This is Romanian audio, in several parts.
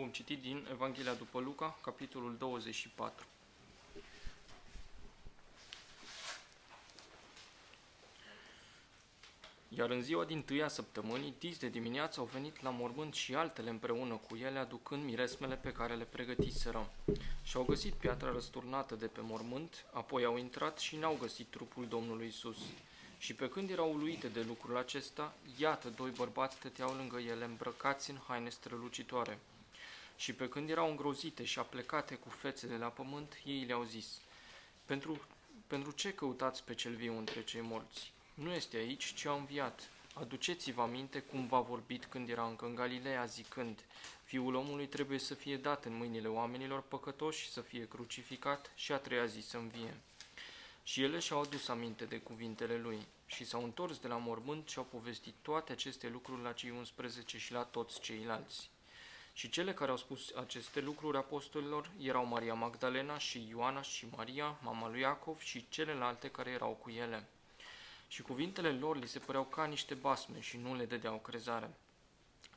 Vom citi din Evanghelia după Luca, capitolul 24. Iar în ziua din tâia săptămânii, dis de dimineață au venit la mormânt și altele împreună cu ele, aducând miresmele pe care le pregătiseră. Și au găsit piatra răsturnată de pe mormânt, apoi au intrat și n-au găsit trupul Domnului Isus. Și pe când erau uluite de lucrul acesta, iată, doi bărbați stăteau lângă ele îmbrăcați în haine strălucitoare. Și pe când erau îngrozite și aplecate cu fețe de la pământ, ei le-au zis, pentru, pentru ce căutați pe cel viu între cei morți? Nu este aici, ci a înviat. Aduceți-vă aminte cum v-a vorbit când era încă în Galileea, zicând, Fiul omului trebuie să fie dat în mâinile oamenilor păcătoși, să fie crucificat și a treia zi să învie. Și ele și-au adus aminte de cuvintele lui și s-au întors de la mormânt și au povestit toate aceste lucruri la cei 11 și la toți ceilalți. Și cele care au spus aceste lucruri apostolilor erau Maria Magdalena și Ioana și Maria, mama lui Iacov și celelalte care erau cu ele. Și cuvintele lor li se păreau ca niște basme și nu le dădeau crezare.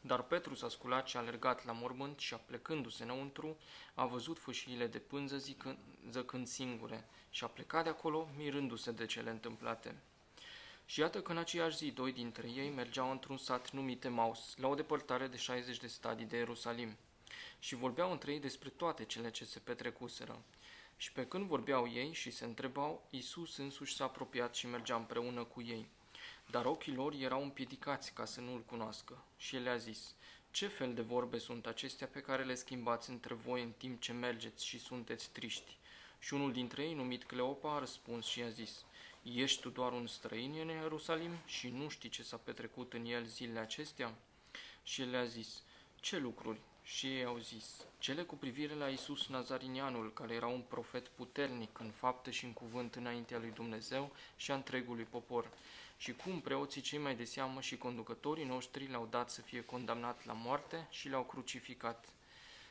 Dar Petru s-a sculat și a alergat la mormânt și, aplecându-se înăuntru, a văzut fâșiile de pânză zicând, zăcând singure și a plecat de acolo, mirându-se de cele întâmplate. Și iată că în aceeași zi, doi dintre ei mergeau într-un sat numit Emaus, la o depărtare de 60 de stadii de Ierusalim, și vorbeau între ei despre toate cele ce se petrecuseră. Și pe când vorbeau ei și se întrebau, Iisus însuși s-a apropiat și mergea împreună cu ei. Dar ochii lor erau împiedicați ca să nu-l cunoască. Și el a zis, ce fel de vorbe sunt acestea pe care le schimbați între voi în timp ce mergeți și sunteți triști? Și unul dintre ei, numit Cleopa, a răspuns și a zis, Ești tu doar un străin în Ierusalim și nu știi ce s-a petrecut în el zilele acestea? Și el le-a zis, Ce lucruri? Și ei au zis, cele cu privire la Isus Nazarinianul, care era un profet puternic în fapte și în cuvânt înaintea lui Dumnezeu și a întregului popor, și cum preoții cei mai de seamă și conducătorii noștri l-au dat să fie condamnat la moarte și l-au crucificat.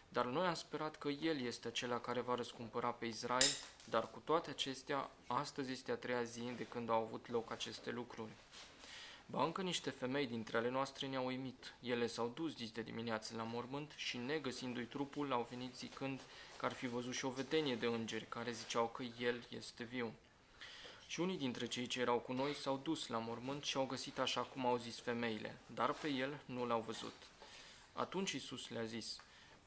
Dar noi am sperat că El este acela care va răscumpăra pe Israel, dar cu toate acestea, astăzi este a treia zi de când au avut loc aceste lucruri. Ba încă niște femei dintre ale noastre ne-au uimit. Ele s-au dus dis de dimineață la mormânt și, negăsindu-i trupul, au venit zicând că ar fi văzut și o vedenie de îngeri care ziceau că el este viu. Și unii dintre cei ce erau cu noi s-au dus la mormânt și au găsit așa cum au zis femeile, dar pe el nu l-au văzut. Atunci Isus le-a zis,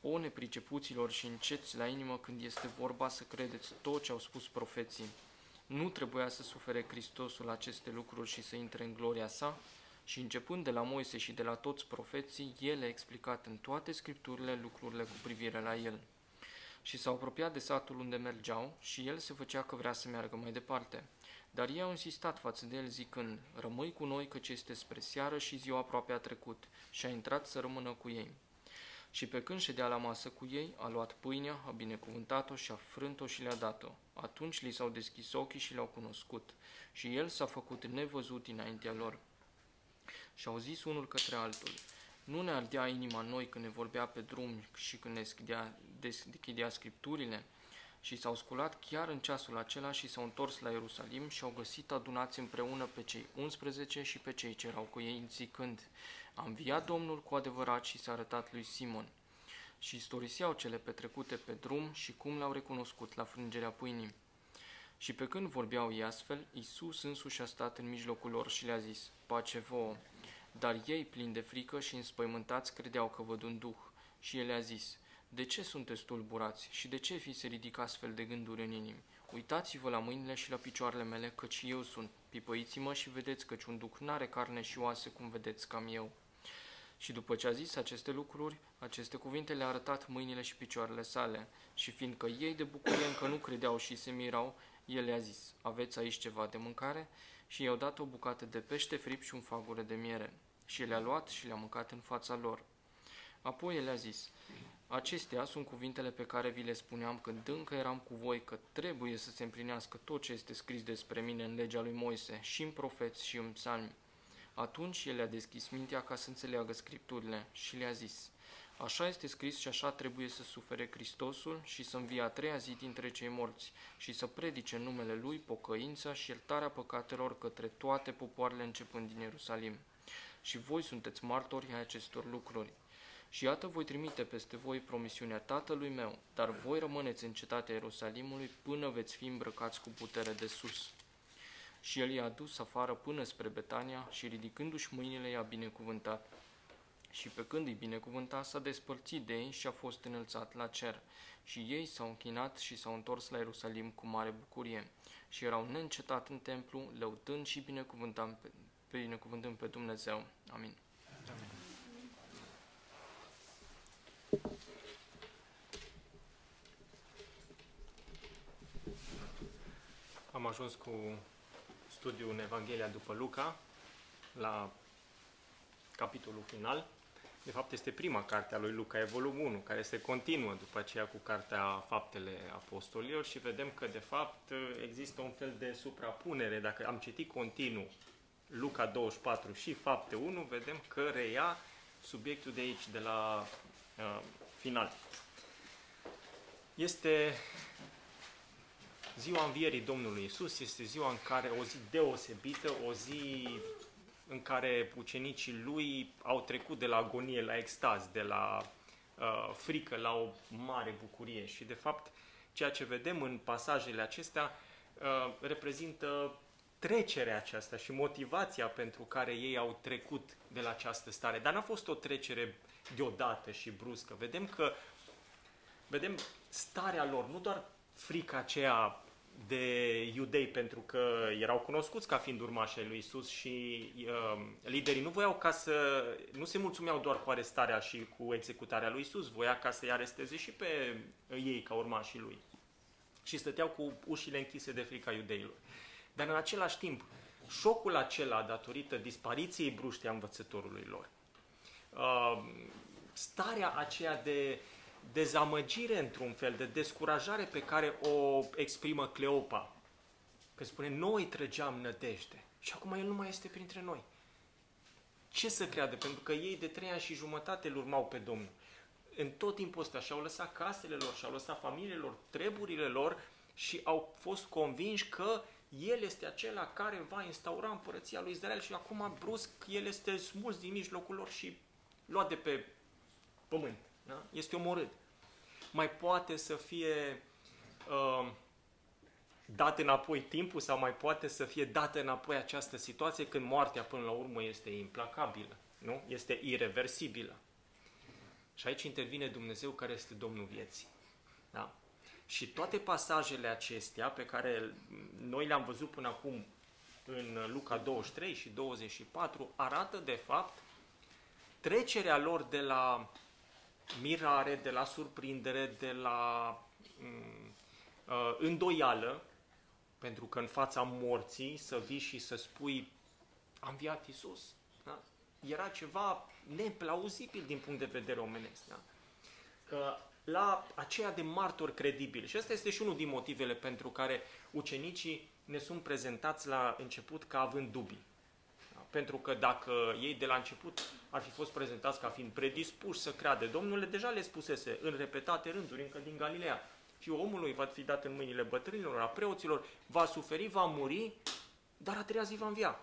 O nepricepuților și înceți la inimă când este vorba să credeți tot ce au spus profeții. Nu trebuia să sufere Hristosul aceste lucruri și să intre în gloria sa? Și începând de la Moise și de la toți profeții, el a explicat în toate scripturile lucrurile cu privire la el. Și s-au apropiat de satul unde mergeau și el se făcea că vrea să meargă mai departe. Dar ei au insistat față de el zicând, rămâi cu noi căci este spre seară și ziua aproape a trecut, și a intrat să rămână cu ei. Și pe când ședea la masă cu ei, a luat pâinea, a binecuvântat-o și a frânt-o și le-a dat-o. Atunci li s-au deschis ochii și le-au cunoscut. Și el s-a făcut nevăzut dinaintea lor. Și au zis unul către altul, nu ne ardea inima noi când ne vorbea pe drum și când ne deschidea, deschidea scripturile? Și s-au sculat chiar în ceasul acela și s-au întors la Ierusalim și au găsit adunați împreună pe cei 11 și pe cei ce erau cu ei, zicând, a înviat Domnul cu adevărat și s-a arătat lui Simon. Și istoriseau cele petrecute pe drum și cum l-au recunoscut la frângerea pâinii. Și pe când vorbeau ei astfel, Iisus însuși a stat în mijlocul lor și le-a zis, pace vouă. Dar ei, plini de frică și înspăimântați, credeau că văd un duh. Și el le-a zis, de ce sunteți tulburați și de ce fi se ridică astfel de gânduri în inimi? Uitați-vă la mâinile și la picioarele mele, căci eu sunt. Pipăiți-mă și vedeți căci un duh n-are carne și oase, cum vedeți cam eu. Și după ce a zis aceste lucruri, aceste cuvinte le-a arătat mâinile și picioarele sale. Și fiindcă ei de bucurie încă nu credeau și se mirau, el le-a zis, aveți aici ceva de mâncare? Și i-au dat o bucată de pește frip și un fagure de miere. Și le-a luat și le-a mâncat în fața lor. Apoi el le-a zis, acestea sunt cuvintele pe care vi le spuneam când încă eram cu voi că trebuie să se împlinească tot ce este scris despre mine în legea lui Moise și în profeți și în psalmi. Atunci el le-a deschis mintea ca să înțeleagă scripturile și le-a zis, Așa este scris și așa trebuie să sufere Hristosul și să învie a treia zi dintre cei morți și să predice în numele Lui pocăința și iertarea păcatelor către toate popoarele începând din Ierusalim. Și voi sunteți martori ai acestor lucruri. Și iată voi trimite peste voi promisiunea tatălui meu, dar voi rămâneți în cetatea Ierusalimului până veți fi îmbrăcați cu putere de sus. Și el i-a dus afară până spre Betania și ridicându-și mâinile i-a binecuvântat. Și pe când îi binecuvânta, s-a despărțit de ei și a fost înălțat la cer. Și ei s-au închinat și s-au întors la Ierusalim cu mare bucurie. Și erau neîncetat în templu, lăutând și binecuvântând pe, binecuvântând pe Dumnezeu. Amin. Amin. Am ajuns cu studiul în Evanghelia după Luca la capitolul final. De fapt, este prima carte a lui Luca, e volumul 1, care se continuă după aceea cu cartea Faptele Apostolilor și vedem că, de fapt, există un fel de suprapunere. Dacă am citit continuu Luca 24 și Fapte 1, vedem că reia subiectul de aici, de la uh, final. Este ziua învierii Domnului Isus, este ziua în care o zi deosebită, o zi în care ucenicii lui au trecut de la agonie la extaz, de la uh, frică la o mare bucurie și de fapt ceea ce vedem în pasajele acestea uh, reprezintă trecerea aceasta și motivația pentru care ei au trecut de la această stare. Dar n-a fost o trecere deodată și bruscă. Vedem că vedem starea lor, nu doar frica aceea de iudei pentru că erau cunoscuți ca fiind urmașii lui Isus și uh, liderii nu voiau ca să nu se mulțumeau doar cu arestarea și cu executarea lui Isus, voia ca să-i aresteze și pe ei ca urmașii lui. Și stăteau cu ușile închise de frica iudeilor. Dar în același timp, șocul acela datorită dispariției bruște a învățătorului lor, uh, starea aceea de dezamăgire într-un fel, de descurajare pe care o exprimă Cleopa. Că spune, noi trăgeam nădejde și acum el nu mai este printre noi. Ce să creadă? Pentru că ei de trei ani și jumătate îl urmau pe Domnul. În tot timpul ăsta și-au lăsat casele lor, și-au lăsat familiile lor, treburile lor și au fost convinși că el este acela care va instaura împărăția lui Israel și acum brusc el este smuls din mijlocul lor și luat de pe pământ. Da? Este omorât. Mai poate să fie uh, dat înapoi timpul sau mai poate să fie dată înapoi această situație când moartea până la urmă este implacabilă, nu? Este irreversibilă. Și aici intervine Dumnezeu care este Domnul vieții. Da? Și toate pasajele acestea pe care noi le-am văzut până acum în Luca 23 și 24 arată de fapt trecerea lor de la mirare, de la surprindere, de la mm, uh, îndoială, pentru că în fața morții să vii și să spui am înviat Iisus. Da? Era ceva neplauzibil din punct de vedere omenesc. Da? Că la aceea de martori credibili. Și asta este și unul din motivele pentru care ucenicii ne sunt prezentați la început ca având dubii. Pentru că dacă ei de la început ar fi fost prezentați ca fiind predispuși să creadă, Domnul deja le spusese în repetate rânduri, încă din Galileea, Fiul omului va fi dat în mâinile bătrânilor, a preoților, va suferi, va muri, dar a treia zi va învia.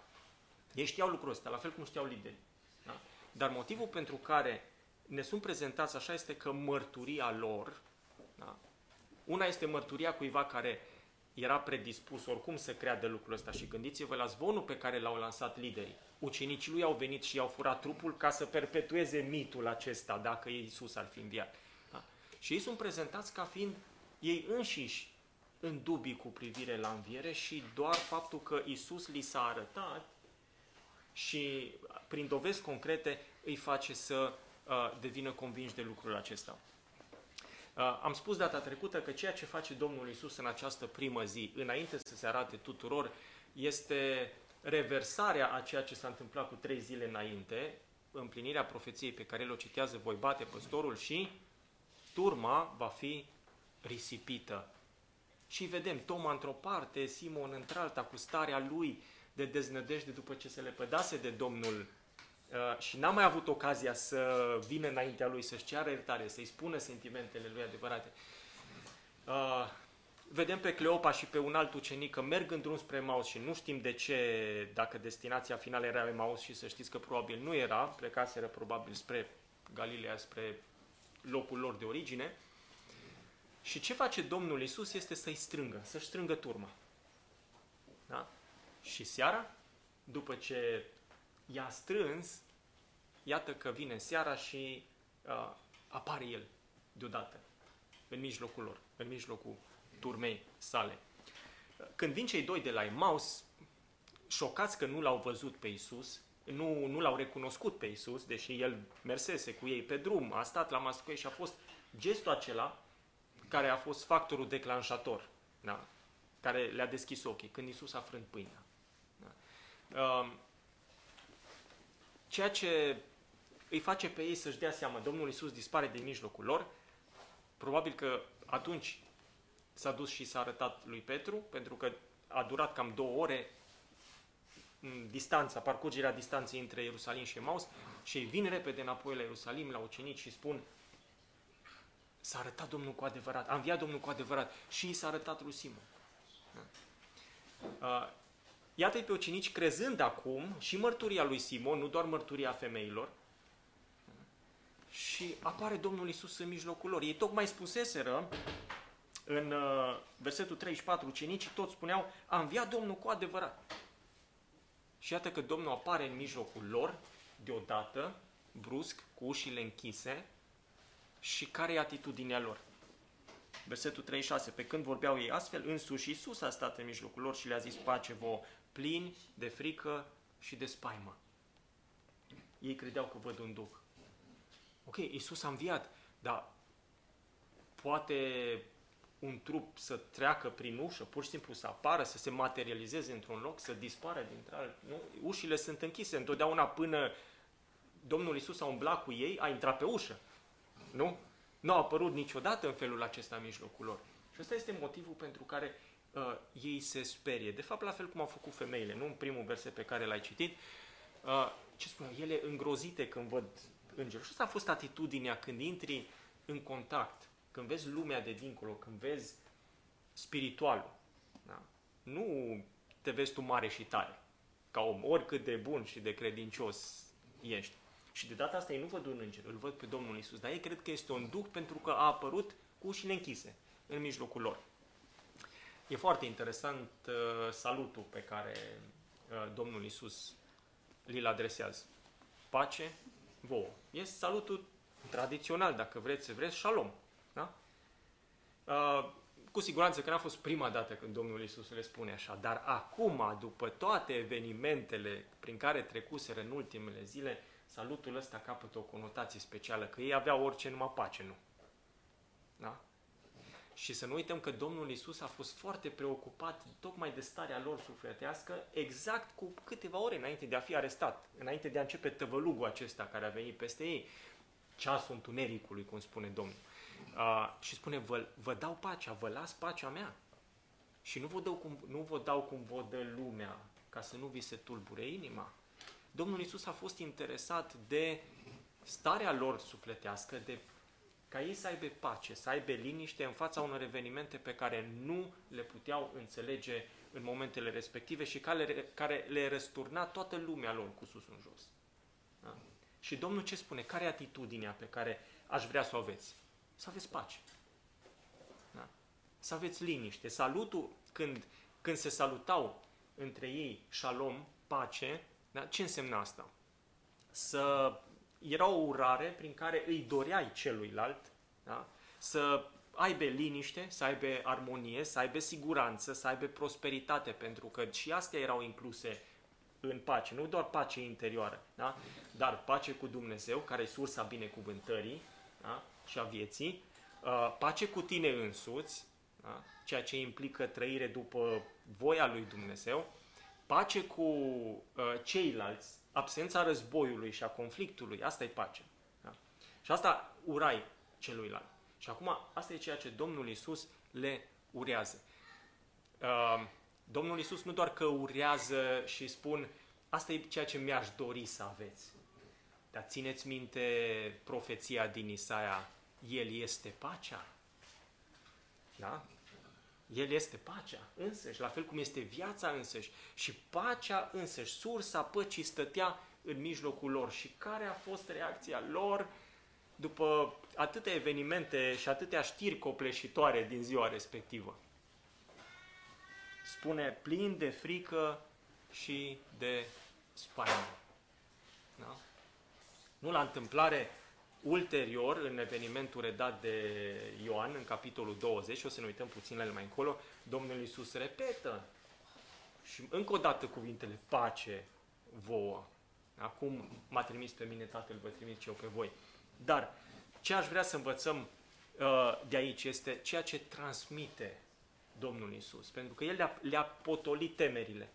Ei știau lucrul ăsta, la fel cum știau lideri. Da? Dar motivul pentru care ne sunt prezentați așa este că mărturia lor, da? una este mărturia cuiva care era predispus oricum să creadă lucrul ăsta și gândiți-vă la zvonul pe care l-au lansat liderii. Ucenicii lui au venit și i-au furat trupul ca să perpetueze mitul acesta dacă Iisus ar fi înviat. Da? Și ei sunt prezentați ca fiind ei înșiși în dubii cu privire la înviere și doar faptul că Iisus li s-a arătat și prin dovezi concrete îi face să uh, devină convinși de lucrul acesta. Uh, am spus data trecută că ceea ce face Domnul Isus în această primă zi, înainte să se arate tuturor, este reversarea a ceea ce s-a întâmplat cu trei zile înainte, împlinirea profeției pe care el o citează, voi bate păstorul și turma va fi risipită. Și vedem Toma într-o parte, Simon într-alta, cu starea lui de deznădejde după ce se lepădase de Domnul Uh, și n-a mai avut ocazia să vină înaintea lui, să-și ceară iertare, să-i spună sentimentele lui adevărate. Uh, vedem pe Cleopa și pe un alt ucenic că merg în drum spre Maus și nu știm de ce, dacă destinația finală era Maus și să știți că probabil nu era, plecaseră probabil spre Galileea spre locul lor de origine. Și ce face Domnul Isus este să-i strângă, să-și strângă turma. Da? Și seara, după ce i-a strâns, iată că vine seara și uh, apare el deodată în mijlocul lor, în mijlocul turmei sale. Când vin cei doi de la Emaus, șocați că nu l-au văzut pe Isus, nu, nu l-au recunoscut pe Isus, deși el mersese cu ei pe drum, a stat la mascuie și a fost gestul acela care a fost factorul declanșator, da? care le-a deschis ochii, când Isus a frânt pâinea. Da? Um, ceea ce îi face pe ei să-și dea seama, Domnul Isus dispare din mijlocul lor, probabil că atunci s-a dus și s-a arătat lui Petru, pentru că a durat cam două ore distanța, parcurgerea distanței între Ierusalim și Emaus și ei vin repede înapoi la Ierusalim, la ucenici și spun s-a arătat Domnul cu adevărat, a înviat Domnul cu adevărat și s-a arătat lui Simon. Da? Iată-i pe ucenici crezând acum și mărturia lui Simon, nu doar mărturia femeilor, și apare Domnul Isus în mijlocul lor. Ei tocmai spuseseră în uh, versetul 34, ucenicii toți spuneau, a înviat Domnul cu adevărat. Și iată că Domnul apare în mijlocul lor, deodată, brusc, cu ușile închise, și care e atitudinea lor? Versetul 36. Pe când vorbeau ei astfel, însuși Iisus a stat în mijlocul lor și le-a zis pace vouă, plini de frică și de spaimă. Ei credeau că văd un duh. Ok, Iisus a înviat, dar poate un trup să treacă prin ușă, pur și simplu să apară, să se materializeze într-un loc, să dispară dintre alt. Nu? Ușile sunt închise întotdeauna până Domnul Isus a umblat cu ei, a intrat pe ușă. Nu? Nu a apărut niciodată în felul acesta în mijlocul lor. Și ăsta este motivul pentru care uh, ei se sperie. De fapt, la fel cum au făcut femeile, nu în primul verset pe care l-ai citit, uh, ce spune, ele îngrozite când văd îngerul. Și asta a fost atitudinea când intri în contact când vezi lumea de dincolo, când vezi spiritualul, da? nu te vezi tu mare și tare, ca om, oricât de bun și de credincios ești. Și de data asta ei nu văd un înger, îl văd pe Domnul Isus, dar ei cred că este un duh pentru că a apărut cu ușile închise în mijlocul lor. E foarte interesant uh, salutul pe care uh, Domnul Isus li-l adresează. Pace vouă. Este salutul tradițional, dacă vreți, vreți, shalom. Da? Uh, cu siguranță că n-a fost prima dată când Domnul Isus le spune așa, dar acum, după toate evenimentele prin care trecuseră în ultimele zile, salutul ăsta capătă o conotație specială, că ei aveau orice numai pace, nu? Da? Și să nu uităm că Domnul Isus a fost foarte preocupat tocmai de starea lor sufletească exact cu câteva ore înainte de a fi arestat, înainte de a începe tăvălugul acesta care a venit peste ei, ceasul întunericului, cum spune Domnul. Uh, și spune, vă, vă dau pacea, vă las pacea mea. Și nu vă, dau cum, nu vă dau cum vă dă lumea, ca să nu vi se tulbure inima. Domnul Isus a fost interesat de starea lor sufletească, de ca ei să aibă pace, să aibă liniște în fața unor evenimente pe care nu le puteau înțelege în momentele respective și care, care le răsturna toată lumea lor cu sus în jos. Da? Și Domnul ce spune? Care e atitudinea pe care aș vrea să o aveți? să aveți pace. Da? Să aveți liniște. Salutul, când, când se salutau între ei shalom, pace, da? ce însemna asta? Să era o urare prin care îi doreai celuilalt da? să aibă liniște, să aibă armonie, să aibă siguranță, să aibă prosperitate, pentru că și astea erau incluse în pace, nu doar pace interioară, da? dar pace cu Dumnezeu, care e sursa binecuvântării, da? și a vieții, uh, pace cu tine însuți, da? ceea ce implică trăire după voia lui Dumnezeu, pace cu uh, ceilalți, absența războiului și a conflictului, asta e pace. Da? Și asta urai celuilalt. Și acum, asta e ceea ce Domnul Isus le urează. Uh, Domnul Isus nu doar că urează și spun, asta e ceea ce mi-aș dori să aveți. Dar țineți minte profeția din Isaia, El este pacea. Da? El este pacea însăși, la fel cum este viața însăși. Și pacea însăși, sursa păcii stătea în mijlocul lor. Și care a fost reacția lor? după atâtea evenimente și atâtea știri copleșitoare din ziua respectivă. Spune plin de frică și de spaimă. Da? Nu la întâmplare, ulterior, în evenimentul redat de Ioan, în capitolul 20, o să ne uităm puțin la el mai încolo, Domnul Iisus repetă și încă o dată cuvintele pace vouă. Acum m-a trimis pe mine Tatăl, vă trimit și eu pe voi. Dar ce aș vrea să învățăm uh, de aici este ceea ce transmite Domnul Isus, pentru că El le-a, le-a potolit temerile.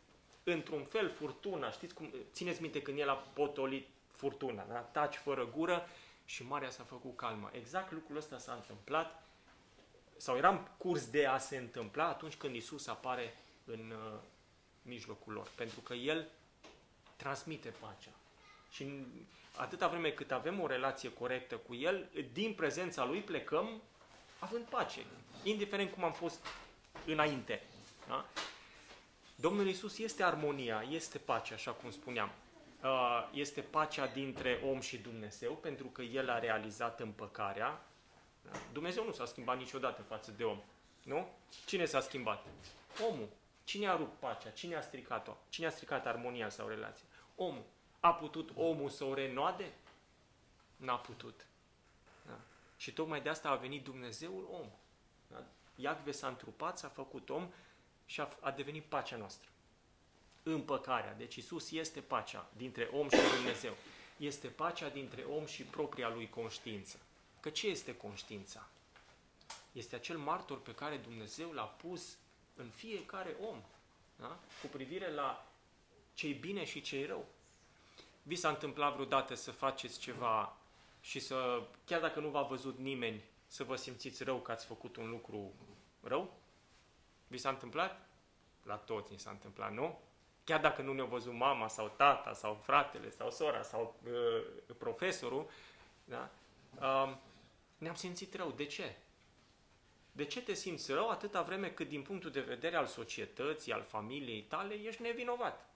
Într-un fel, furtuna, știți cum, țineți minte când El a potolit furtuna, da? taci fără gură și marea s-a făcut calmă. Exact lucrul ăsta s-a întâmplat sau eram curs de a se întâmpla atunci când Isus apare în uh, mijlocul lor. Pentru că El transmite pacea. Și atâta vreme cât avem o relație corectă cu El, din prezența Lui plecăm având pace, indiferent cum am fost înainte. Da? Domnul Isus este armonia, este pacea, așa cum spuneam. Uh, este pacea dintre om și Dumnezeu, pentru că El a realizat împăcarea. Da? Dumnezeu nu s-a schimbat niciodată față de om. Nu? Cine s-a schimbat? Omul. Cine a rupt pacea? Cine a stricat-o? Cine a stricat armonia sau relația? Omul. A putut omul să o renoade? N-a putut. Da? Și tocmai de asta a venit Dumnezeul om. Da? Iacve s-a întrupat, s-a făcut om și a, a devenit pacea noastră. Împăcarea. Deci Isus este pacea dintre om și Dumnezeu. Este pacea dintre om și propria lui conștiință. Că ce este conștiința? Este acel martor pe care Dumnezeu l-a pus în fiecare om. Da? Cu privire la ce bine și ce rău. Vi s-a întâmplat vreodată să faceți ceva și să, chiar dacă nu v-a văzut nimeni, să vă simțiți rău că ați făcut un lucru rău? Vi s-a întâmplat? La toți ni s-a întâmplat, nu? Chiar dacă nu ne-a văzut mama sau tata sau fratele sau sora sau uh, profesorul, da? uh, ne-am simțit rău. De ce? De ce te simți rău atâta vreme cât din punctul de vedere al societății, al familiei tale, ești nevinovat?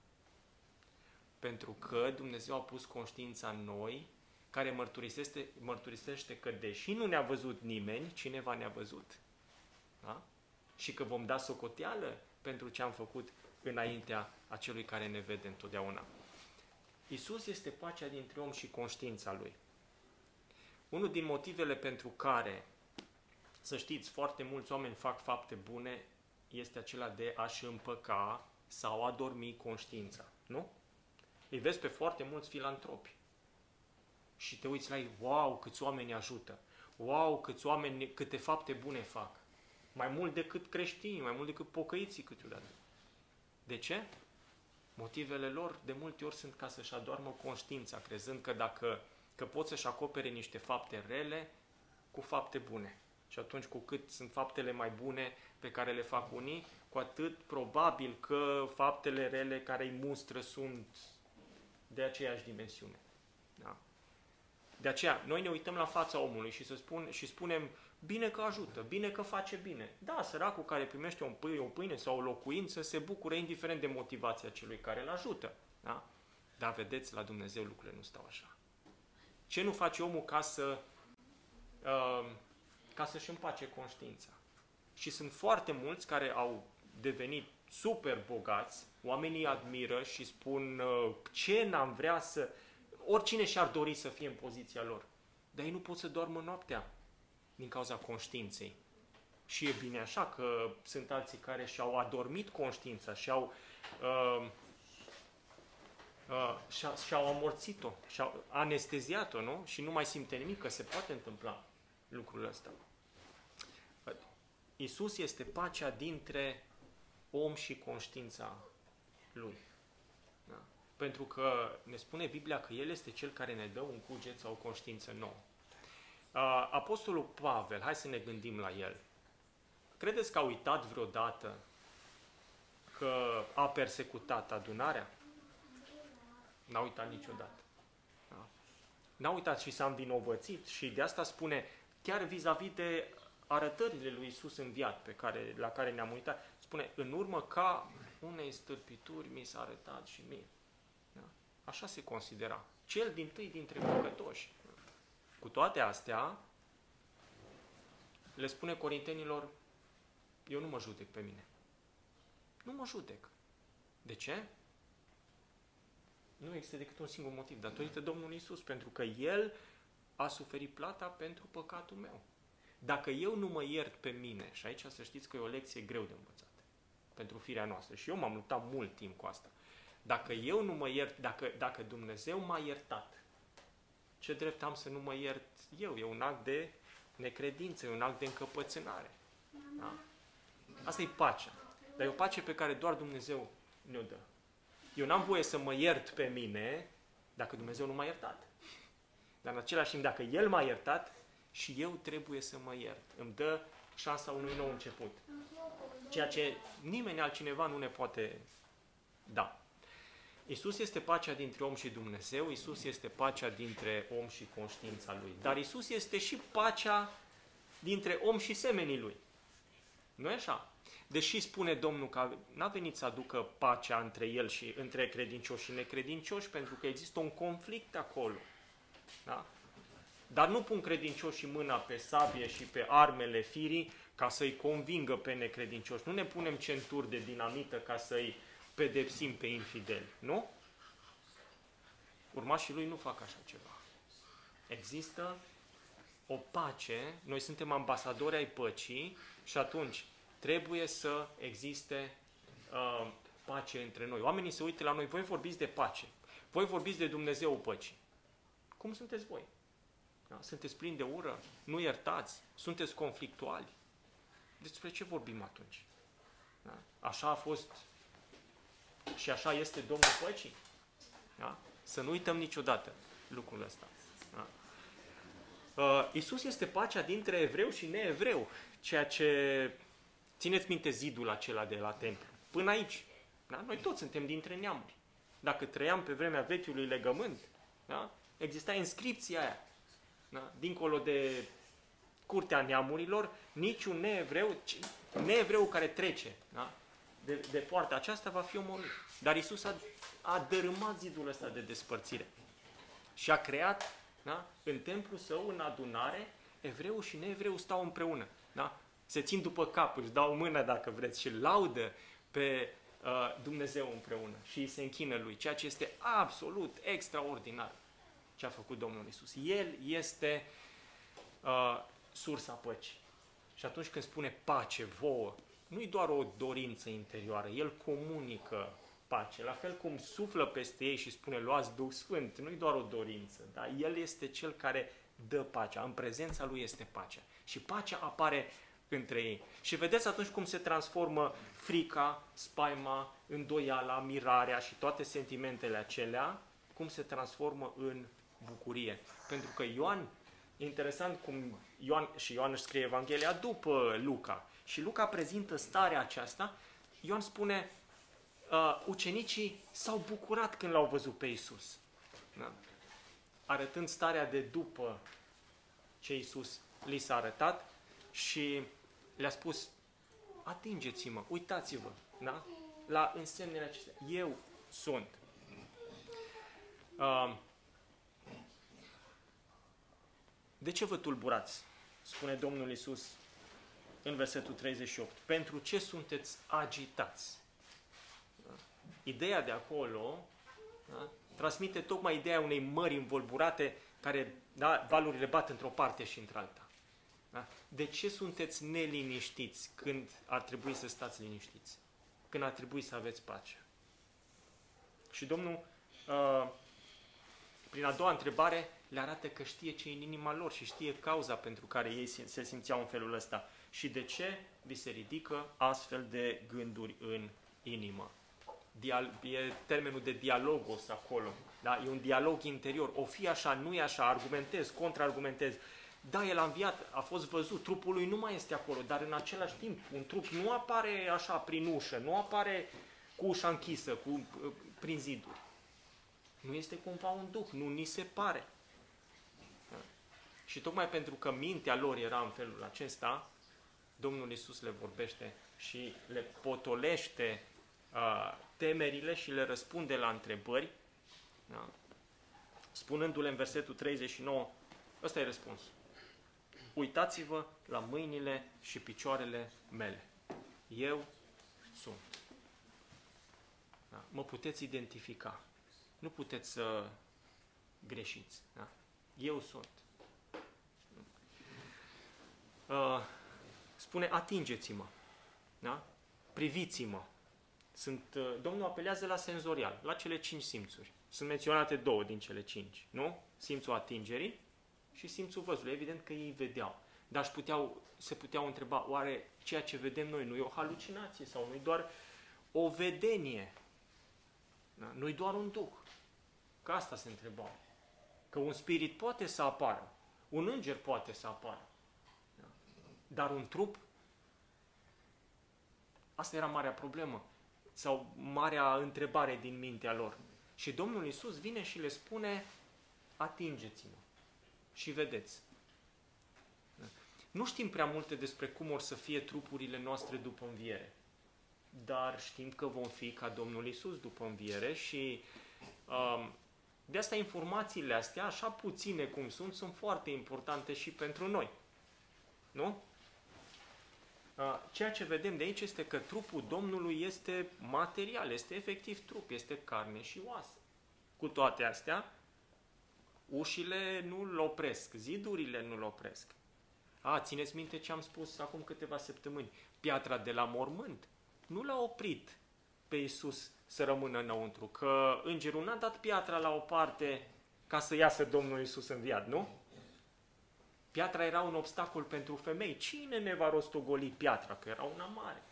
Pentru că Dumnezeu a pus conștiința în noi care mărturisește, mărturisește că deși nu ne-a văzut nimeni, cineva ne-a văzut. Da? Și că vom da socoteală pentru ce am făcut înaintea acelui care ne vede întotdeauna. Isus este pacea dintre om și conștiința lui. Unul din motivele pentru care, să știți, foarte mulți oameni fac fapte bune este acela de a-și împăca sau a dormi conștiința. Nu? Îi vezi pe foarte mulți filantropi. Și te uiți la ei, wow, câți oameni ajută. Wow, câți oameni, câte fapte bune fac. Mai mult decât creștini, mai mult decât pocăiții câteodată. De ce? Motivele lor de multe ori sunt ca să-și adormă conștiința, crezând că dacă că pot să-și acopere niște fapte rele cu fapte bune. Și atunci cu cât sunt faptele mai bune pe care le fac unii, cu atât probabil că faptele rele care îi mustră sunt de aceeași dimensiune. Da? De aceea, noi ne uităm la fața omului și, să spun, și spunem, bine că ajută, bine că face bine. Da, săracul care primește un pâine, o pâine sau o locuință se bucură indiferent de motivația celui care îl ajută. Da? Dar vedeți, la Dumnezeu lucrurile nu stau așa. Ce nu face omul ca să uh, ca să-și împace conștiința? Și sunt foarte mulți care au devenit super bogați, oamenii admiră și spun uh, ce n-am vrea să... Oricine și-ar dori să fie în poziția lor. Dar ei nu pot să doarmă noaptea din cauza conștiinței. Și e bine așa că sunt alții care și-au adormit conștiința, și-au uh, uh, și-au amorțit-o, și-au anesteziat-o, nu? Și nu mai simte nimic, că se poate întâmpla lucrul ăsta. Isus este pacea dintre om și conștiința lui. Da? Pentru că ne spune Biblia că El este Cel care ne dă un cuget sau o conștiință nouă. Apostolul Pavel, hai să ne gândim la el. Credeți că a uitat vreodată că a persecutat adunarea? N-a uitat niciodată. Da? N-a uitat și s-a învinovățit și de asta spune, chiar vis-a-vis de arătările lui Isus înviat pe care, la care ne-am uitat, spune, în urmă ca unei stârpituri mi s-a arătat și mie. Da? Așa se considera. Cel din tâi dintre păcătoși. Cu toate astea, le spune corintenilor, eu nu mă judec pe mine. Nu mă judec. De ce? Nu există decât un singur motiv, datorită Domnului Isus, pentru că El a suferit plata pentru păcatul meu. Dacă eu nu mă iert pe mine, și aici să știți că e o lecție greu de învățat pentru firea noastră, și eu m-am luptat mult timp cu asta, dacă eu nu mă iert, dacă, dacă Dumnezeu m-a iertat, ce drept am să nu mă iert eu? E un act de necredință, e un act de încăpățânare. Da? Asta e pacea. Dar e o pace pe care doar Dumnezeu ne-o dă. Eu n-am voie să mă iert pe mine dacă Dumnezeu nu m-a iertat. Dar în același timp, dacă El m-a iertat, și eu trebuie să mă iert. Îmi dă șansa unui nou început. Ceea ce nimeni altcineva nu ne poate da. Isus este pacea dintre om și Dumnezeu, Isus este pacea dintre om și conștiința lui. Dar Isus este și pacea dintre om și semenii lui. Nu e așa? Deși spune Domnul că n-a venit să aducă pacea între el și între credincioși și necredincioși, pentru că există un conflict acolo. Da? Dar nu pun credincioșii mâna pe sabie și pe armele firii ca să-i convingă pe necredincioși. Nu ne punem centuri de dinamită ca să-i pedepsim pe infideli, nu? Urmașii lui nu fac așa ceva. Există o pace, noi suntem ambasadori ai păcii și atunci trebuie să existe uh, pace între noi. Oamenii se uită la noi, voi vorbiți de pace, voi vorbiți de Dumnezeu păcii. Cum sunteți voi? Da? Sunteți plini de ură? Nu iertați? Sunteți conflictuali? Despre ce vorbim atunci? Da? Așa a fost și așa este Domnul Păcii? Da? Să nu uităm niciodată lucrul ăsta. Da? Uh, Isus este pacea dintre evreu și neevreu, ceea ce țineți minte zidul acela de la templu. Până aici. Da? Noi toți suntem dintre neamuri. Dacă trăiam pe vremea vechiului legământ, da? exista inscripția aia. Da? Dincolo de curtea neamurilor, niciun neevreu, neevreu care trece da? De, de poarta aceasta va fi omorât. Dar Isus a, a dărâmat zidul ăsta de despărțire și a creat da? în templu său, în adunare, evreu și neevreu stau împreună. Da? Se țin după cap, își dau mână dacă vreți și laudă pe uh, Dumnezeu împreună și îi se închină lui, ceea ce este absolut extraordinar ce a făcut Domnul Isus. El este uh, sursa păcii. Și atunci când spune pace vouă, nu-i doar o dorință interioară, El comunică pace. La fel cum suflă peste ei și spune luați Duh Sfânt, nu-i doar o dorință, dar El este Cel care dă pacea. În prezența Lui este pacea. Și pacea apare între ei. Și vedeți atunci cum se transformă frica, spaima, îndoiala, mirarea și toate sentimentele acelea, cum se transformă în bucurie. Pentru că Ioan, e interesant cum Ioan, și Ioan își scrie Evanghelia după Luca, și Luca prezintă starea aceasta, Ioan spune, uh, ucenicii s-au bucurat când l-au văzut pe Isus. Da? Arătând starea de după ce Isus li s-a arătat și le-a spus, atingeți-mă, uitați-vă, da? la însemnele acestea. Eu sunt. Uh, de ce vă tulburați? Spune Domnul Isus în versetul 38. Pentru ce sunteți agitați? Da? Ideea de acolo da? transmite tocmai ideea unei mări învolburate care da, valurile bat într-o parte și într-alta. Da? De ce sunteți neliniștiți când ar trebui să stați liniștiți? Când ar trebui să aveți pace? Și Domnul, uh, prin a doua întrebare, le arată că știe ce e în inima lor și știe cauza pentru care ei se simțeau în felul ăsta. Și de ce vi se ridică astfel de gânduri în inimă. Dial- e termenul de dialogos acolo. Da? E un dialog interior. O fi așa, nu e așa, argumentez, contraargumentez. Da, el a înviat, a fost văzut, trupul lui nu mai este acolo, dar în același timp un trup nu apare așa prin ușă, nu apare cu ușa închisă, cu, prin ziduri. Nu este cumva un duh, nu ni se pare. Da? Și tocmai pentru că mintea lor era în felul acesta, Domnul Isus le vorbește și le potolește uh, temerile și le răspunde la întrebări, da? spunându-le în versetul 39, Ăsta e răspunsul. Uitați-vă la mâinile și picioarele mele. Eu sunt. Da? Mă puteți identifica. Nu puteți să greșiți. Da? Eu sunt. Uh, spune, atingeți-mă. Da? Priviți-mă. Sunt, uh, Domnul apelează la senzorial, la cele cinci simțuri. Sunt menționate două din cele cinci, nu? Simțul atingerii și simțul văzului. Evident că ei vedeau. Dar puteau, se puteau întreba, oare ceea ce vedem noi nu e o halucinație sau nu e doar o vedenie? Da? Nu e doar un duh. Că asta se întreba. Că un spirit poate să apară, un înger poate să apară. Da? Dar un trup, asta era marea problemă sau marea întrebare din mintea lor. Și Domnul Isus vine și le spune, atingeți-mă și vedeți. Nu știm prea multe despre cum or să fie trupurile noastre după înviere, dar știm că vom fi ca Domnul Isus după înviere și um, de asta informațiile astea, așa puține cum sunt, sunt foarte importante și pentru noi. Nu? Ceea ce vedem de aici este că trupul Domnului este material, este efectiv trup, este carne și oase. Cu toate astea, ușile nu-l opresc, zidurile nu-l opresc. A, țineți minte ce am spus acum câteva săptămâni. Piatra de la mormânt nu l-a oprit pe Iisus să rămână înăuntru, că îngerul n-a dat piatra la o parte ca să iasă Domnul Iisus în viad, nu? Piatra era un obstacol pentru femei. Cine ne va rostogoli piatra? Că era una mare.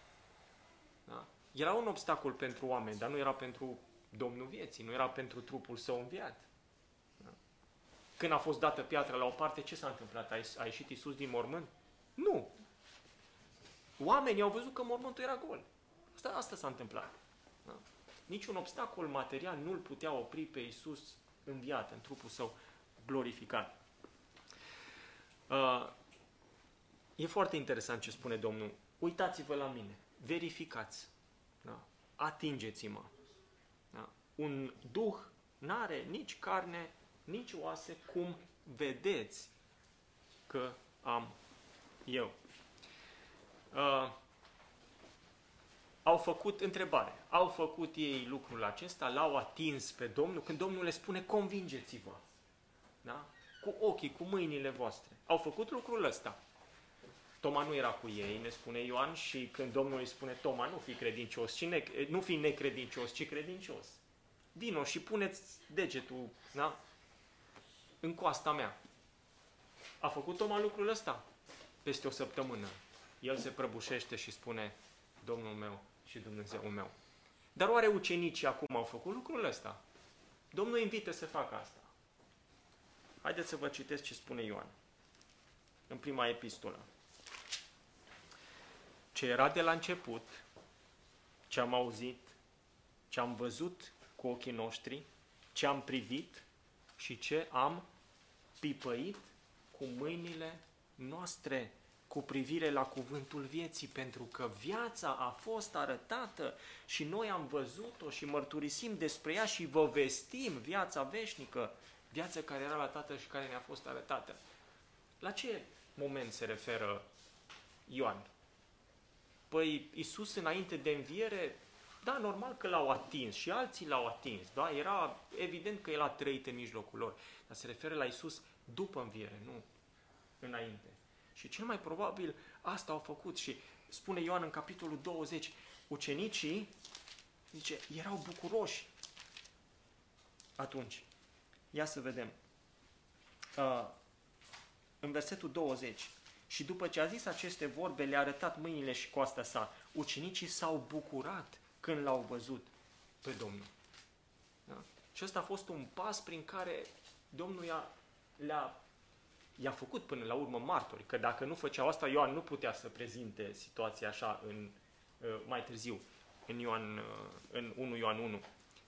Da? Era un obstacol pentru oameni, dar nu era pentru Domnul vieții, nu era pentru trupul său înviat. Da? Când a fost dată piatra la o parte, ce s-a întâmplat? A ieșit Iisus din mormânt? Nu. Oamenii au văzut că mormântul era gol. Asta, asta s-a întâmplat. Da? Niciun obstacol material nu îl putea opri pe Iisus înviat, în trupul său glorificat. Uh, e foarte interesant ce spune Domnul. Uitați-vă la mine, verificați, da? atingeți-mă. Da? Un duh n-are nici carne, nici oase, cum vedeți că am eu. Uh, au făcut întrebare. Au făcut ei lucrul acesta, l-au atins pe Domnul, când Domnul le spune, convingeți-vă. Da? Cu ochii, cu mâinile voastre. Au făcut lucrul ăsta. Toma nu era cu ei, ne spune Ioan, și când Domnul îi spune, Toma, nu fi credincios, ci ne, nu fi necredincios, ci credincios. Vino și puneți degetul da? în coasta mea. A făcut Toma lucrul ăsta? Peste o săptămână. El se prăbușește și spune, Domnul meu și Dumnezeul meu. Dar oare ucenicii acum au făcut lucrul ăsta? Domnul invită să facă asta. Haideți să vă citesc ce spune Ioan în prima epistolă. Ce era de la început, ce am auzit, ce am văzut cu ochii noștri, ce am privit și ce am pipăit cu mâinile noastre cu privire la cuvântul vieții, pentru că viața a fost arătată și noi am văzut-o și mărturisim despre ea și vă vestim viața veșnică, viața care era la Tatăl și care ne-a fost arătată. La ce moment se referă Ioan? Păi Isus înainte de înviere, da, normal că l-au atins și alții l-au atins, da? Era evident că el a trăit în mijlocul lor, dar se referă la Isus după înviere, nu înainte. Și cel mai probabil asta au făcut și spune Ioan în capitolul 20, ucenicii, zice, erau bucuroși atunci. Ia să vedem. Uh, în versetul 20. Și după ce a zis aceste vorbe, le-a arătat mâinile și coasta sa. Ucenicii s-au bucurat când l-au văzut pe Domnul. Da? Și ăsta a fost un pas prin care Domnul i-a, le-a, i-a făcut până la urmă martori. Că dacă nu făceau asta, Ioan nu putea să prezinte situația așa în, uh, mai târziu, în, Ioan, uh, în 1 Ioan 1.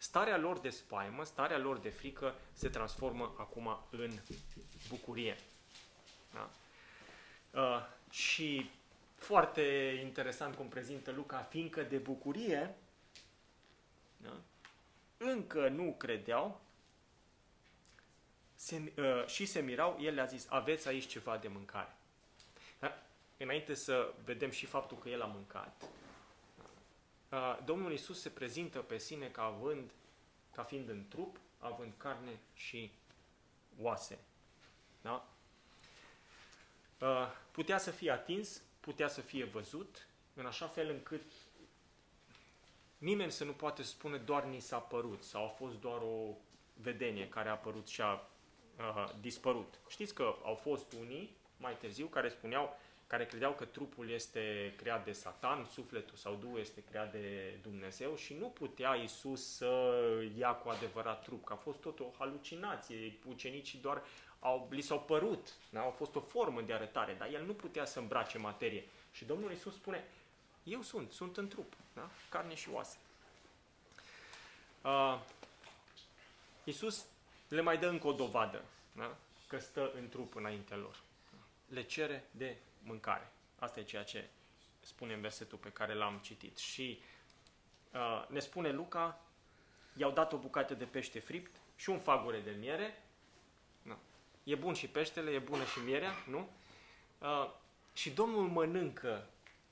Starea lor de spaimă, starea lor de frică se transformă acum în bucurie. Da? Uh, și foarte interesant cum prezintă Luca, fiindcă de bucurie da? încă nu credeau, se, uh, și se mirau, el le-a zis, aveți aici ceva de mâncare. Da? Înainte să vedem și faptul că el a mâncat, uh, Domnul Isus se prezintă pe sine ca având, ca fiind în trup, având carne și oase. Da? Uh, putea să fie atins, putea să fie văzut, în așa fel încât nimeni să nu poate spune doar ni s-a părut sau a fost doar o vedenie care a apărut și a uh, dispărut. Știți că au fost unii mai târziu care spuneau, care credeau că trupul este creat de Satan, sufletul sau Duhul este creat de Dumnezeu și nu putea Isus să ia cu adevărat trup, că a fost tot o halucinație, ucenicii doar au, li s-au părut, da? au fost o formă de arătare, dar el nu putea să îmbrace materie. Și Domnul Isus spune, eu sunt, sunt în trup, da? carne și oase. Uh, Iisus le mai dă încă o dovadă, da? că stă în trup înaintea lor. Le cere de mâncare. Asta e ceea ce spune în versetul pe care l-am citit. Și uh, ne spune Luca, i-au dat o bucată de pește fript și un fagure de miere. Da. E bun și peștele, e bună și mierea, nu? Uh, și Domnul mănâncă,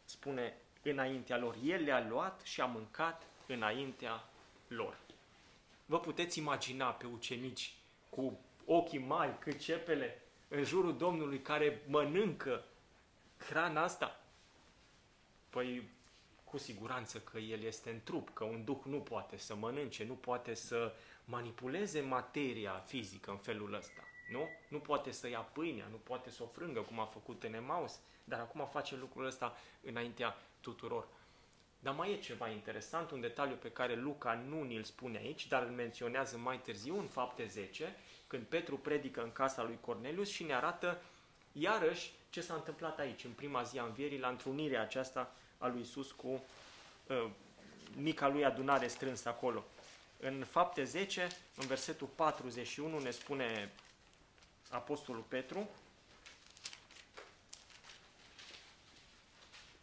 spune, înaintea lor. El le-a luat și a mâncat înaintea lor. Vă puteți imagina pe ucenici cu ochii mari, cât cepele, în jurul Domnului care mănâncă hrana asta? Păi, cu siguranță că el este în trup, că un duh nu poate să mănânce, nu poate să manipuleze materia fizică în felul ăsta. Nu? Nu poate să ia pâinea, nu poate să o frângă, cum a făcut în Emaus, dar acum face lucrul ăsta înaintea tuturor. Dar mai e ceva interesant, un detaliu pe care Luca nu ni-l spune aici, dar îl menționează mai târziu în fapte 10, când Petru predică în casa lui Cornelius și ne arată iarăși ce s-a întâmplat aici, în prima zi a învierii, la întrunirea aceasta a lui Isus cu uh, mica lui adunare strânsă acolo. În fapte 10, în versetul 41, ne spune Apostolul Petru,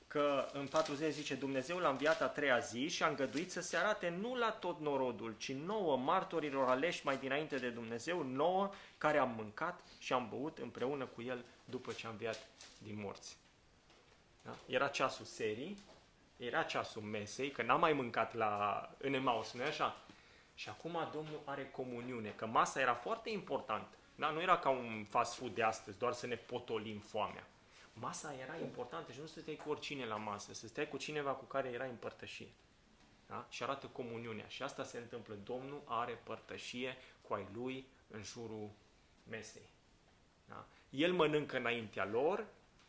că în 40 zice Dumnezeu l-a înviat a treia zi și a îngăduit să se arate nu la tot norodul, ci nouă martorilor aleși mai dinainte de Dumnezeu, nouă care am mâncat și am băut împreună cu el după ce am înviat din morți. Da? Era ceasul serii, era ceasul mesei, că n-am mai mâncat la, în Emaus, nu așa? Și acum Domnul are comuniune, că masa era foarte importantă. Da? Nu era ca un fast food de astăzi, doar să ne potolim foamea masa era importantă și nu să stai cu oricine la masă, să stai cu cineva cu care era în părtășie. Da? Și arată comuniunea. Și asta se întâmplă. Domnul are părtășie cu ai lui în jurul mesei. Da? El mănâncă înaintea lor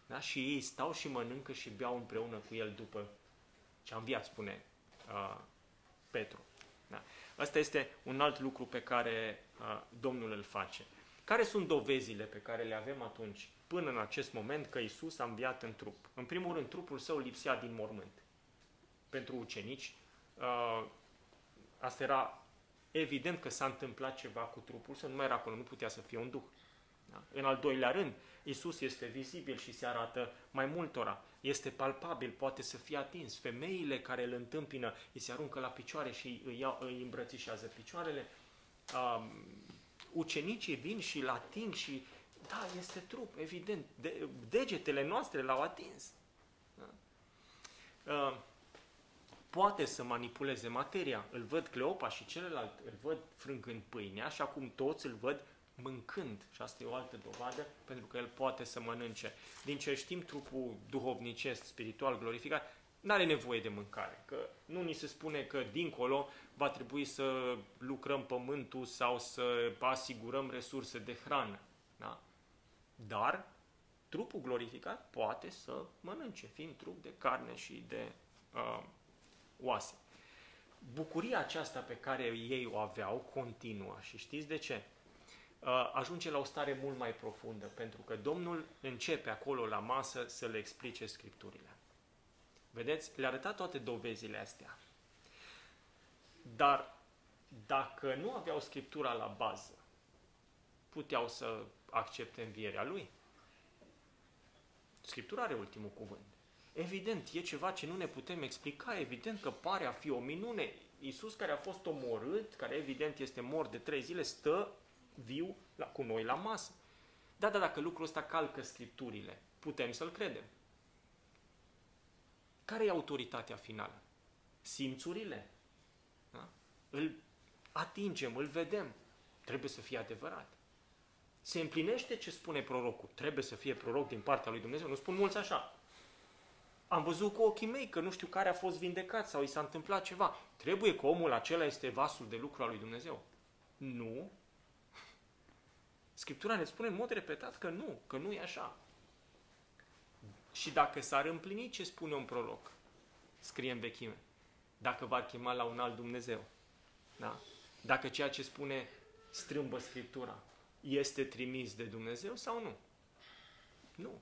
da? și ei stau și mănâncă și beau împreună cu el după ce a înviat, spune uh, Petru. Da? Asta este un alt lucru pe care uh, Domnul îl face. Care sunt dovezile pe care le avem atunci până în acest moment că Isus a înviat în trup. În primul rând, trupul său lipsea din mormânt. Pentru ucenici, uh, asta era evident că s-a întâmplat ceva cu trupul să nu mai era acolo, nu putea să fie un duh. Da? În al doilea rând, Isus este vizibil și se arată mai multora. Este palpabil, poate să fie atins. Femeile care îl întâmpină, îi se aruncă la picioare și îi, iau, îi îmbrățișează picioarele. Uh, ucenicii vin și îl ating și da, este trup, evident. De, degetele noastre l-au atins. Da? Uh, poate să manipuleze materia. Îl văd Cleopa și celălalt, îl văd frângând pâinea, așa cum toți îl văd mâncând. Și asta e o altă dovadă, pentru că el poate să mănânce. Din ce știm, trupul duhovnicesc, spiritual, glorificat, nu are nevoie de mâncare. Că nu ni se spune că dincolo va trebui să lucrăm pământul sau să asigurăm resurse de hrană. Da? Dar trupul glorificat poate să mănânce, fiind trup de carne și de uh, oase. Bucuria aceasta pe care ei o aveau continuă și știți de ce? Uh, ajunge la o stare mult mai profundă, pentru că Domnul începe acolo la masă să le explice Scripturile. Vedeți? Le-a arătat toate dovezile astea. Dar dacă nu aveau Scriptura la bază, puteau să accepte învierea lui? Scriptura are ultimul cuvânt. Evident, e ceva ce nu ne putem explica, evident că pare a fi o minune. Iisus care a fost omorât, care evident este mort de trei zile, stă viu la, cu noi la masă. Da, da, dacă lucrul ăsta calcă Scripturile, putem să-l credem. Care e autoritatea finală? Simțurile. Da? Îl atingem, îl vedem. Trebuie să fie adevărat. Se împlinește ce spune prorocul. Trebuie să fie proroc din partea lui Dumnezeu. Nu spun mulți așa. Am văzut cu ochii mei că nu știu care a fost vindecat sau i s-a întâmplat ceva. Trebuie că omul acela este vasul de lucru al lui Dumnezeu. Nu. Scriptura ne spune în mod repetat că nu, că nu e așa. Și dacă s-ar împlini ce spune un proroc, scrie în vechime, dacă va chema la un alt Dumnezeu, da? dacă ceea ce spune strâmbă Scriptura este trimis de Dumnezeu sau nu? Nu.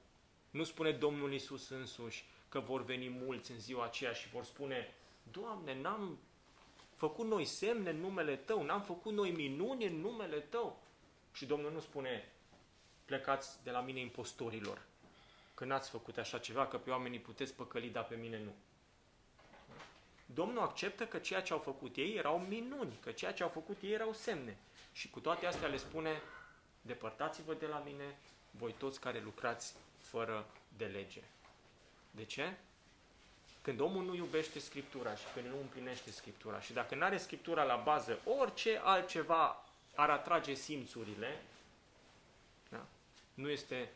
Nu spune Domnul Isus însuși că vor veni mulți în ziua aceea și vor spune Doamne, n-am făcut noi semne în numele Tău, n-am făcut noi minuni în numele Tău. Și Domnul nu spune plecați de la mine impostorilor, că n-ați făcut așa ceva, că pe oamenii puteți păcăli, dar pe mine nu. Domnul acceptă că ceea ce au făcut ei erau minuni, că ceea ce au făcut ei erau semne. Și cu toate astea le spune, depărtați-vă de la mine, voi toți care lucrați fără de lege. De ce? Când omul nu iubește Scriptura și când nu împlinește Scriptura și dacă nu are Scriptura la bază, orice altceva ar atrage simțurile, da? nu este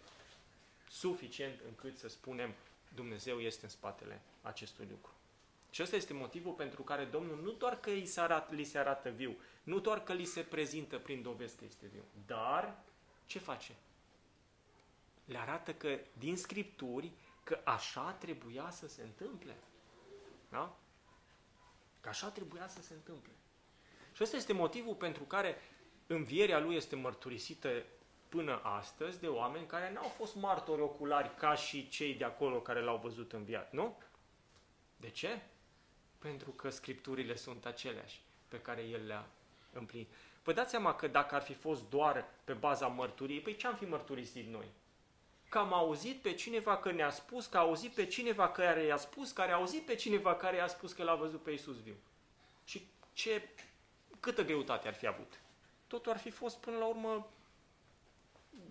suficient încât să spunem Dumnezeu este în spatele acestui lucru. Și ăsta este motivul pentru care Domnul nu doar că îi se arată, li se arată viu, nu doar că li se prezintă prin dovezi că este viu, dar ce face? Le arată că din Scripturi că așa trebuia să se întâmple. Da? Că așa trebuia să se întâmple. Și ăsta este motivul pentru care învierea lui este mărturisită până astăzi de oameni care n-au fost martori oculari ca și cei de acolo care l-au văzut înviat, nu? De ce? Pentru că scripturile sunt aceleași pe care el le-a împlinit. Vă dați seama că dacă ar fi fost doar pe baza mărturiei, păi ce am fi mărturisit noi? Că am auzit pe cineva că ne-a spus, că a auzit pe cineva care i-a spus, care a auzit pe cineva care i-a spus că l-a văzut pe Iisus viu. Și ce, câtă greutate ar fi avut? Totul ar fi fost până la urmă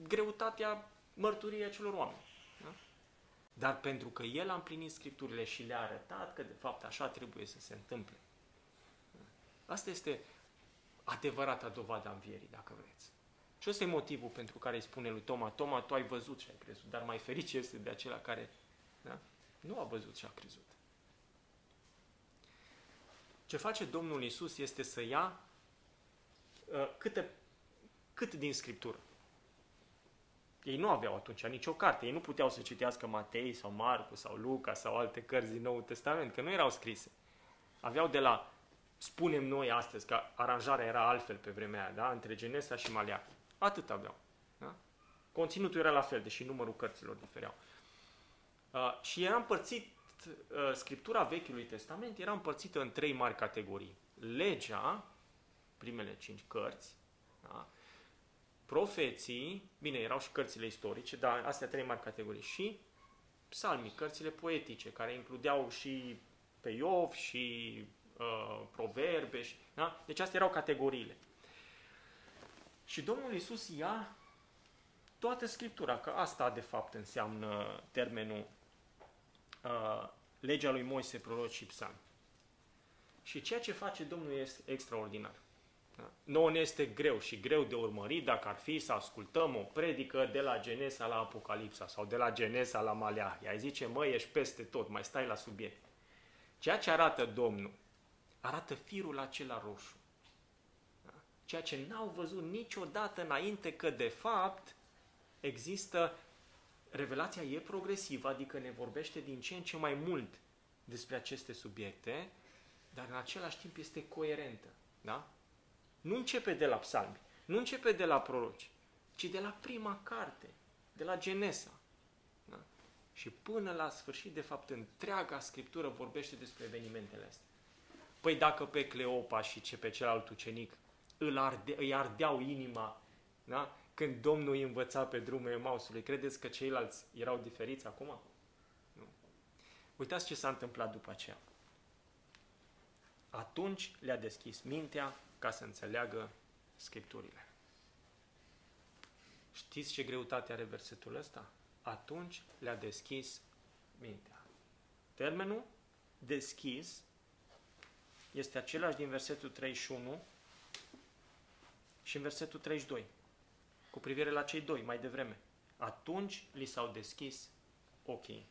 greutatea mărturiei acelor oameni. Da? Dar pentru că el a împlinit Scripturile și le-a arătat că de fapt așa trebuie să se întâmple. Asta este adevărata dovadă a învierii, dacă vreți. Și ăsta e motivul pentru care îi spune lui Toma, Toma, tu ai văzut și ai crezut, dar mai ferice este de acela care da? nu a văzut și a crezut. Ce face Domnul Isus este să ia uh, câte, cât din Scriptură. Ei nu aveau atunci nicio carte, ei nu puteau să citească Matei sau Marcu sau Luca sau alte cărți din Noul Testament, că nu erau scrise. Aveau de la, spunem noi astăzi, că aranjarea era altfel pe vremea aia, da? între Genesa și Maleachi. Atât aveau. Da? Conținutul era la fel, deși numărul cărților difereau. Uh, și era împărțit, uh, Scriptura Vechiului Testament era împărțită în trei mari categorii. Legea, primele cinci cărți, da? Profeții, bine, erau și cărțile istorice, dar astea trei mari categorii, și psalmii, cărțile poetice, care includeau și pe Iov și uh, proverbe. Și, da? Deci astea erau categoriile. Și Domnul Isus ia toată Scriptura, că asta de fapt înseamnă termenul uh, legea lui Moise, proroci și psalmi. Și ceea ce face Domnul este extraordinar. Da? Nouă ne este greu și greu de urmărit dacă ar fi să ascultăm o predică de la Genesa la Apocalipsa sau de la Genesa la Maleahi. Ai zice, mă, ești peste tot, mai stai la subiect. Ceea ce arată Domnul, arată firul acela roșu ceea ce n-au văzut niciodată înainte că de fapt există revelația e progresivă, adică ne vorbește din ce în ce mai mult despre aceste subiecte, dar în același timp este coerentă. Da? Nu începe de la psalmi, nu începe de la proroci, ci de la prima carte, de la Genesa. Da? Și până la sfârșit, de fapt, întreaga Scriptură vorbește despre evenimentele astea. Păi dacă pe Cleopa și ce pe celălalt ucenic îl arde, îi ardeau inima da? când Domnul îi învăța pe drumul Emausului. Credeți că ceilalți erau diferiți acum? Nu. Uitați ce s-a întâmplat după aceea. Atunci le-a deschis mintea ca să înțeleagă Scripturile. Știți ce greutate are versetul ăsta? Atunci le-a deschis mintea. Termenul deschis este același din versetul 31 și în versetul 32, cu privire la cei doi mai devreme. Atunci li s-au deschis ochii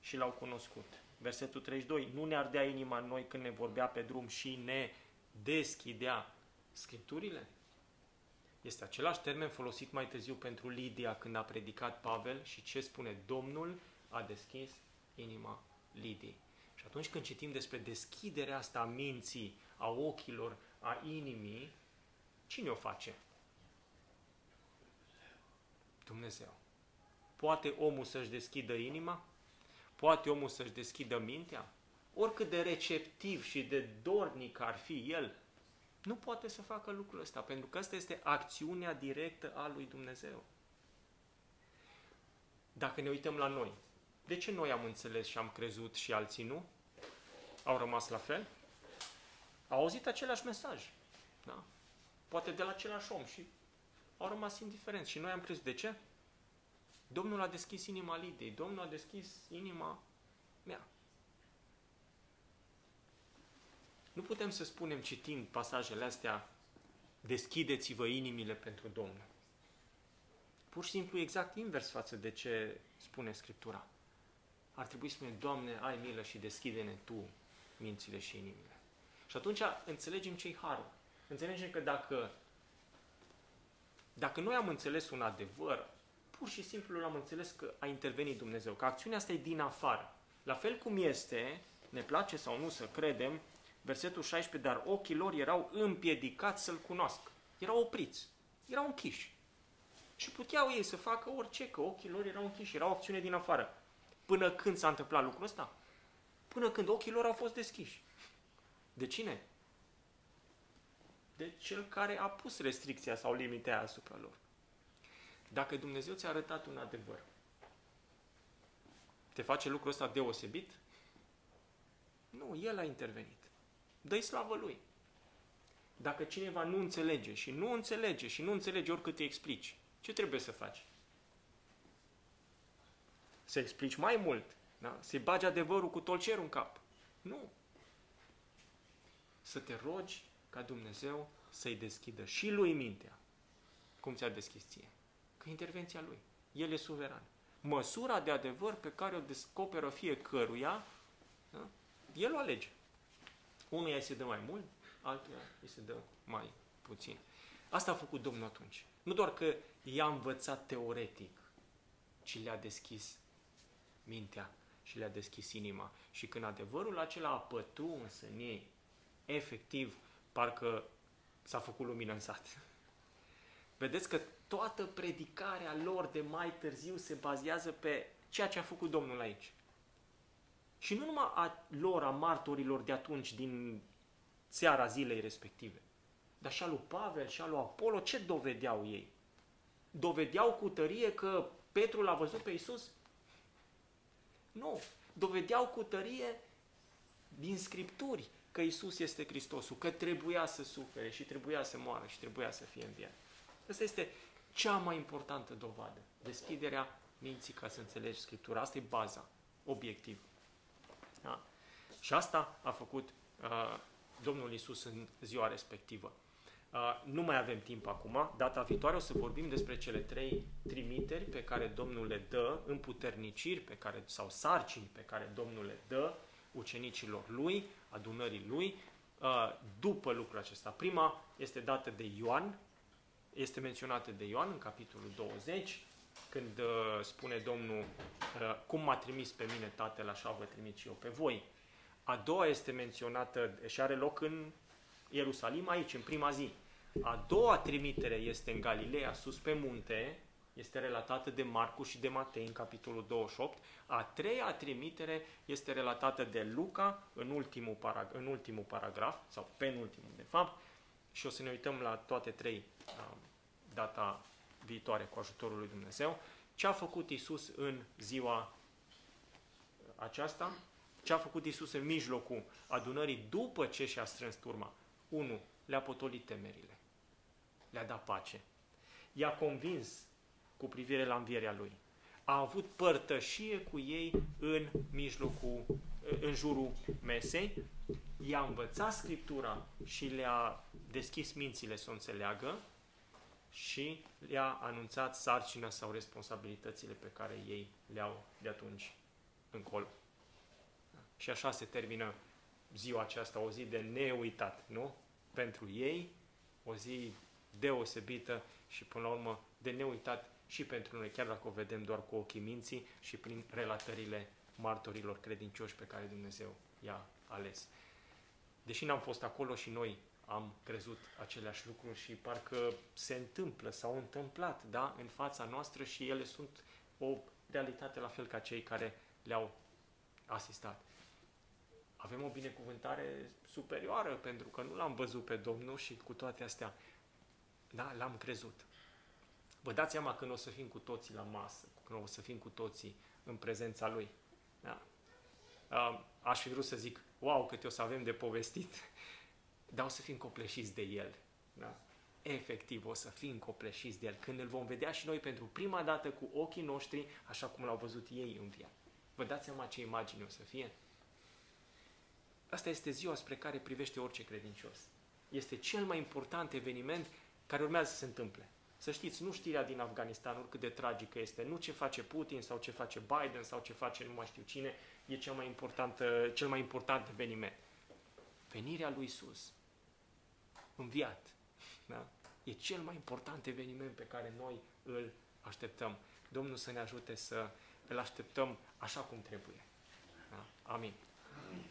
și l-au cunoscut. Versetul 32, nu ne ardea inima în noi când ne vorbea pe drum și ne deschidea Scripturile? Este același termen folosit mai târziu pentru Lidia când a predicat Pavel și ce spune Domnul a deschis inima Lidiei. Și atunci când citim despre deschiderea asta a minții, a ochilor, a inimii, cine o face? Dumnezeu. Poate omul să-și deschidă inima? Poate omul să-și deschidă mintea? Oricât de receptiv și de dornic ar fi el, nu poate să facă lucrul ăsta, pentru că asta este acțiunea directă a lui Dumnezeu. Dacă ne uităm la noi, de ce noi am înțeles și am crezut și alții nu? Au rămas la fel? Au auzit același mesaj. Da? Poate de la același om și au rămas indiferenți. Și noi am crezut. De ce? Domnul a deschis inima Lidei. Domnul a deschis inima mea. Nu putem să spunem, citind pasajele astea, deschideți-vă inimile pentru Domnul. Pur și simplu exact invers față de ce spune Scriptura. Ar trebui să spunem, Doamne, ai milă și deschide-ne Tu mințile și inimile. Și atunci înțelegem ce-i harul. Înțelegem că dacă, dacă noi am înțeles un adevăr, pur și simplu l-am înțeles că a intervenit Dumnezeu, că acțiunea asta e din afară. La fel cum este, ne place sau nu să credem, versetul 16, dar ochii lor erau împiedicați să-L cunoască. Erau opriți, erau închiși. Și puteau ei să facă orice, că ochii lor erau închiși, era o acțiune din afară. Până când s-a întâmplat lucrul ăsta? Până când ochii lor au fost deschiși. De cine? De cel care a pus restricția sau limitea asupra lor. Dacă Dumnezeu ți-a arătat un adevăr, te face lucrul ăsta deosebit? Nu, El a intervenit. Dă-i slavă Lui. Dacă cineva nu înțelege și nu înțelege și nu înțelege oricât îi explici, ce trebuie să faci? Să explici mai mult, da? să-i bagi adevărul cu tolcerul în cap. Nu. Să te rogi ca Dumnezeu să-i deschidă și lui mintea, cum ți-a deschis ție. Că intervenția lui. El e suveran. Măsura de adevăr pe care o descoperă fiecăruia, da? el o alege. Unuia îi se dă mai mult, altuia îi se dă mai puțin. Asta a făcut Domnul atunci. Nu doar că i-a învățat teoretic, ci le-a deschis mintea și le-a deschis inima. Și când adevărul acela a pătruns în ei, efectiv, parcă s-a făcut lumină în sat. Vedeți că toată predicarea lor de mai târziu se bazează pe ceea ce a făcut Domnul aici. Și nu numai a lor, a martorilor de atunci, din seara zilei respective, dar și a lui Pavel și a lui Apollo, ce dovedeau ei? Dovedeau cu tărie că Petru l-a văzut pe Isus? Nu. Dovedeau cu tărie din Scripturi că Isus este Hristosul, că trebuia să sufere și trebuia să moară și trebuia să fie înviat. Asta este cea mai importantă dovadă. Deschiderea minții ca să înțelegi Scriptura. Asta e baza, obiectiv. Da? Și asta a făcut uh, Domnul Isus în ziua respectivă. Uh, nu mai avem timp acum. Data viitoare o să vorbim despre cele trei trimiteri pe care Domnul le dă, împuterniciri pe care, sau sarcini pe care Domnul le dă ucenicilor lui, adunării lui, uh, după lucrul acesta. Prima este dată de Ioan, este menționată de Ioan în capitolul 20, când uh, spune Domnul, uh, cum m-a trimis pe mine Tatăl, așa vă trimit și eu pe voi. A doua este menționată și are loc în Ierusalim, aici, în prima zi. A doua trimitere este în Galileea, sus pe munte, este relatată de Marcu și de Matei în capitolul 28. A treia trimitere este relatată de Luca în ultimul, parag- în ultimul paragraf, sau penultimul de fapt, și o să ne uităm la toate trei uh, data viitoare cu ajutorul lui Dumnezeu. Ce a făcut Isus în ziua aceasta? Ce a făcut Isus în mijlocul adunării după ce și-a strâns turma? 1. Le-a potolit temerile. Le-a dat pace. I-a convins cu privire la învierea lui. A avut părtășie cu ei în mijlocul, în jurul mesei, i-a învățat Scriptura și le-a deschis mințile să o înțeleagă și le-a anunțat sarcina sau responsabilitățile pe care ei le-au de atunci încolo. Și așa se termină ziua aceasta, o zi de neuitat, nu? Pentru ei, o zi deosebită și până la urmă de neuitat și pentru noi, chiar dacă o vedem doar cu ochii minții și prin relatările martorilor credincioși pe care Dumnezeu i-a ales. Deși n-am fost acolo și noi am crezut aceleași lucruri și parcă se întâmplă, s-au întâmplat, da, în fața noastră și ele sunt o realitate la fel ca cei care le-au asistat. Avem o binecuvântare superioară pentru că nu l-am văzut pe Domnul și cu toate astea, da, l-am crezut. Vă dați seama când o să fim cu toții la masă, când o să fim cu toții în prezența Lui. Da? Aș fi vrut să zic, wow, câte o să avem de povestit, dar o să fim copleșiți de El. Da? Efectiv, o să fim copleșiți de El. Când îl vom vedea și noi pentru prima dată cu ochii noștri, așa cum l-au văzut ei în viață. Vă dați seama ce imagine o să fie? Asta este ziua spre care privește orice credincios. Este cel mai important eveniment care urmează să se întâmple. Să știți, nu știrea din Afganistan, cât de tragică este, nu ce face Putin sau ce face Biden sau ce face nu mai știu cine, e cel mai important, cel mai important eveniment. Venirea lui Isus, înviat, da? e cel mai important eveniment pe care noi îl așteptăm. Domnul să ne ajute să îl așteptăm așa cum trebuie. Da? Amin. Amin.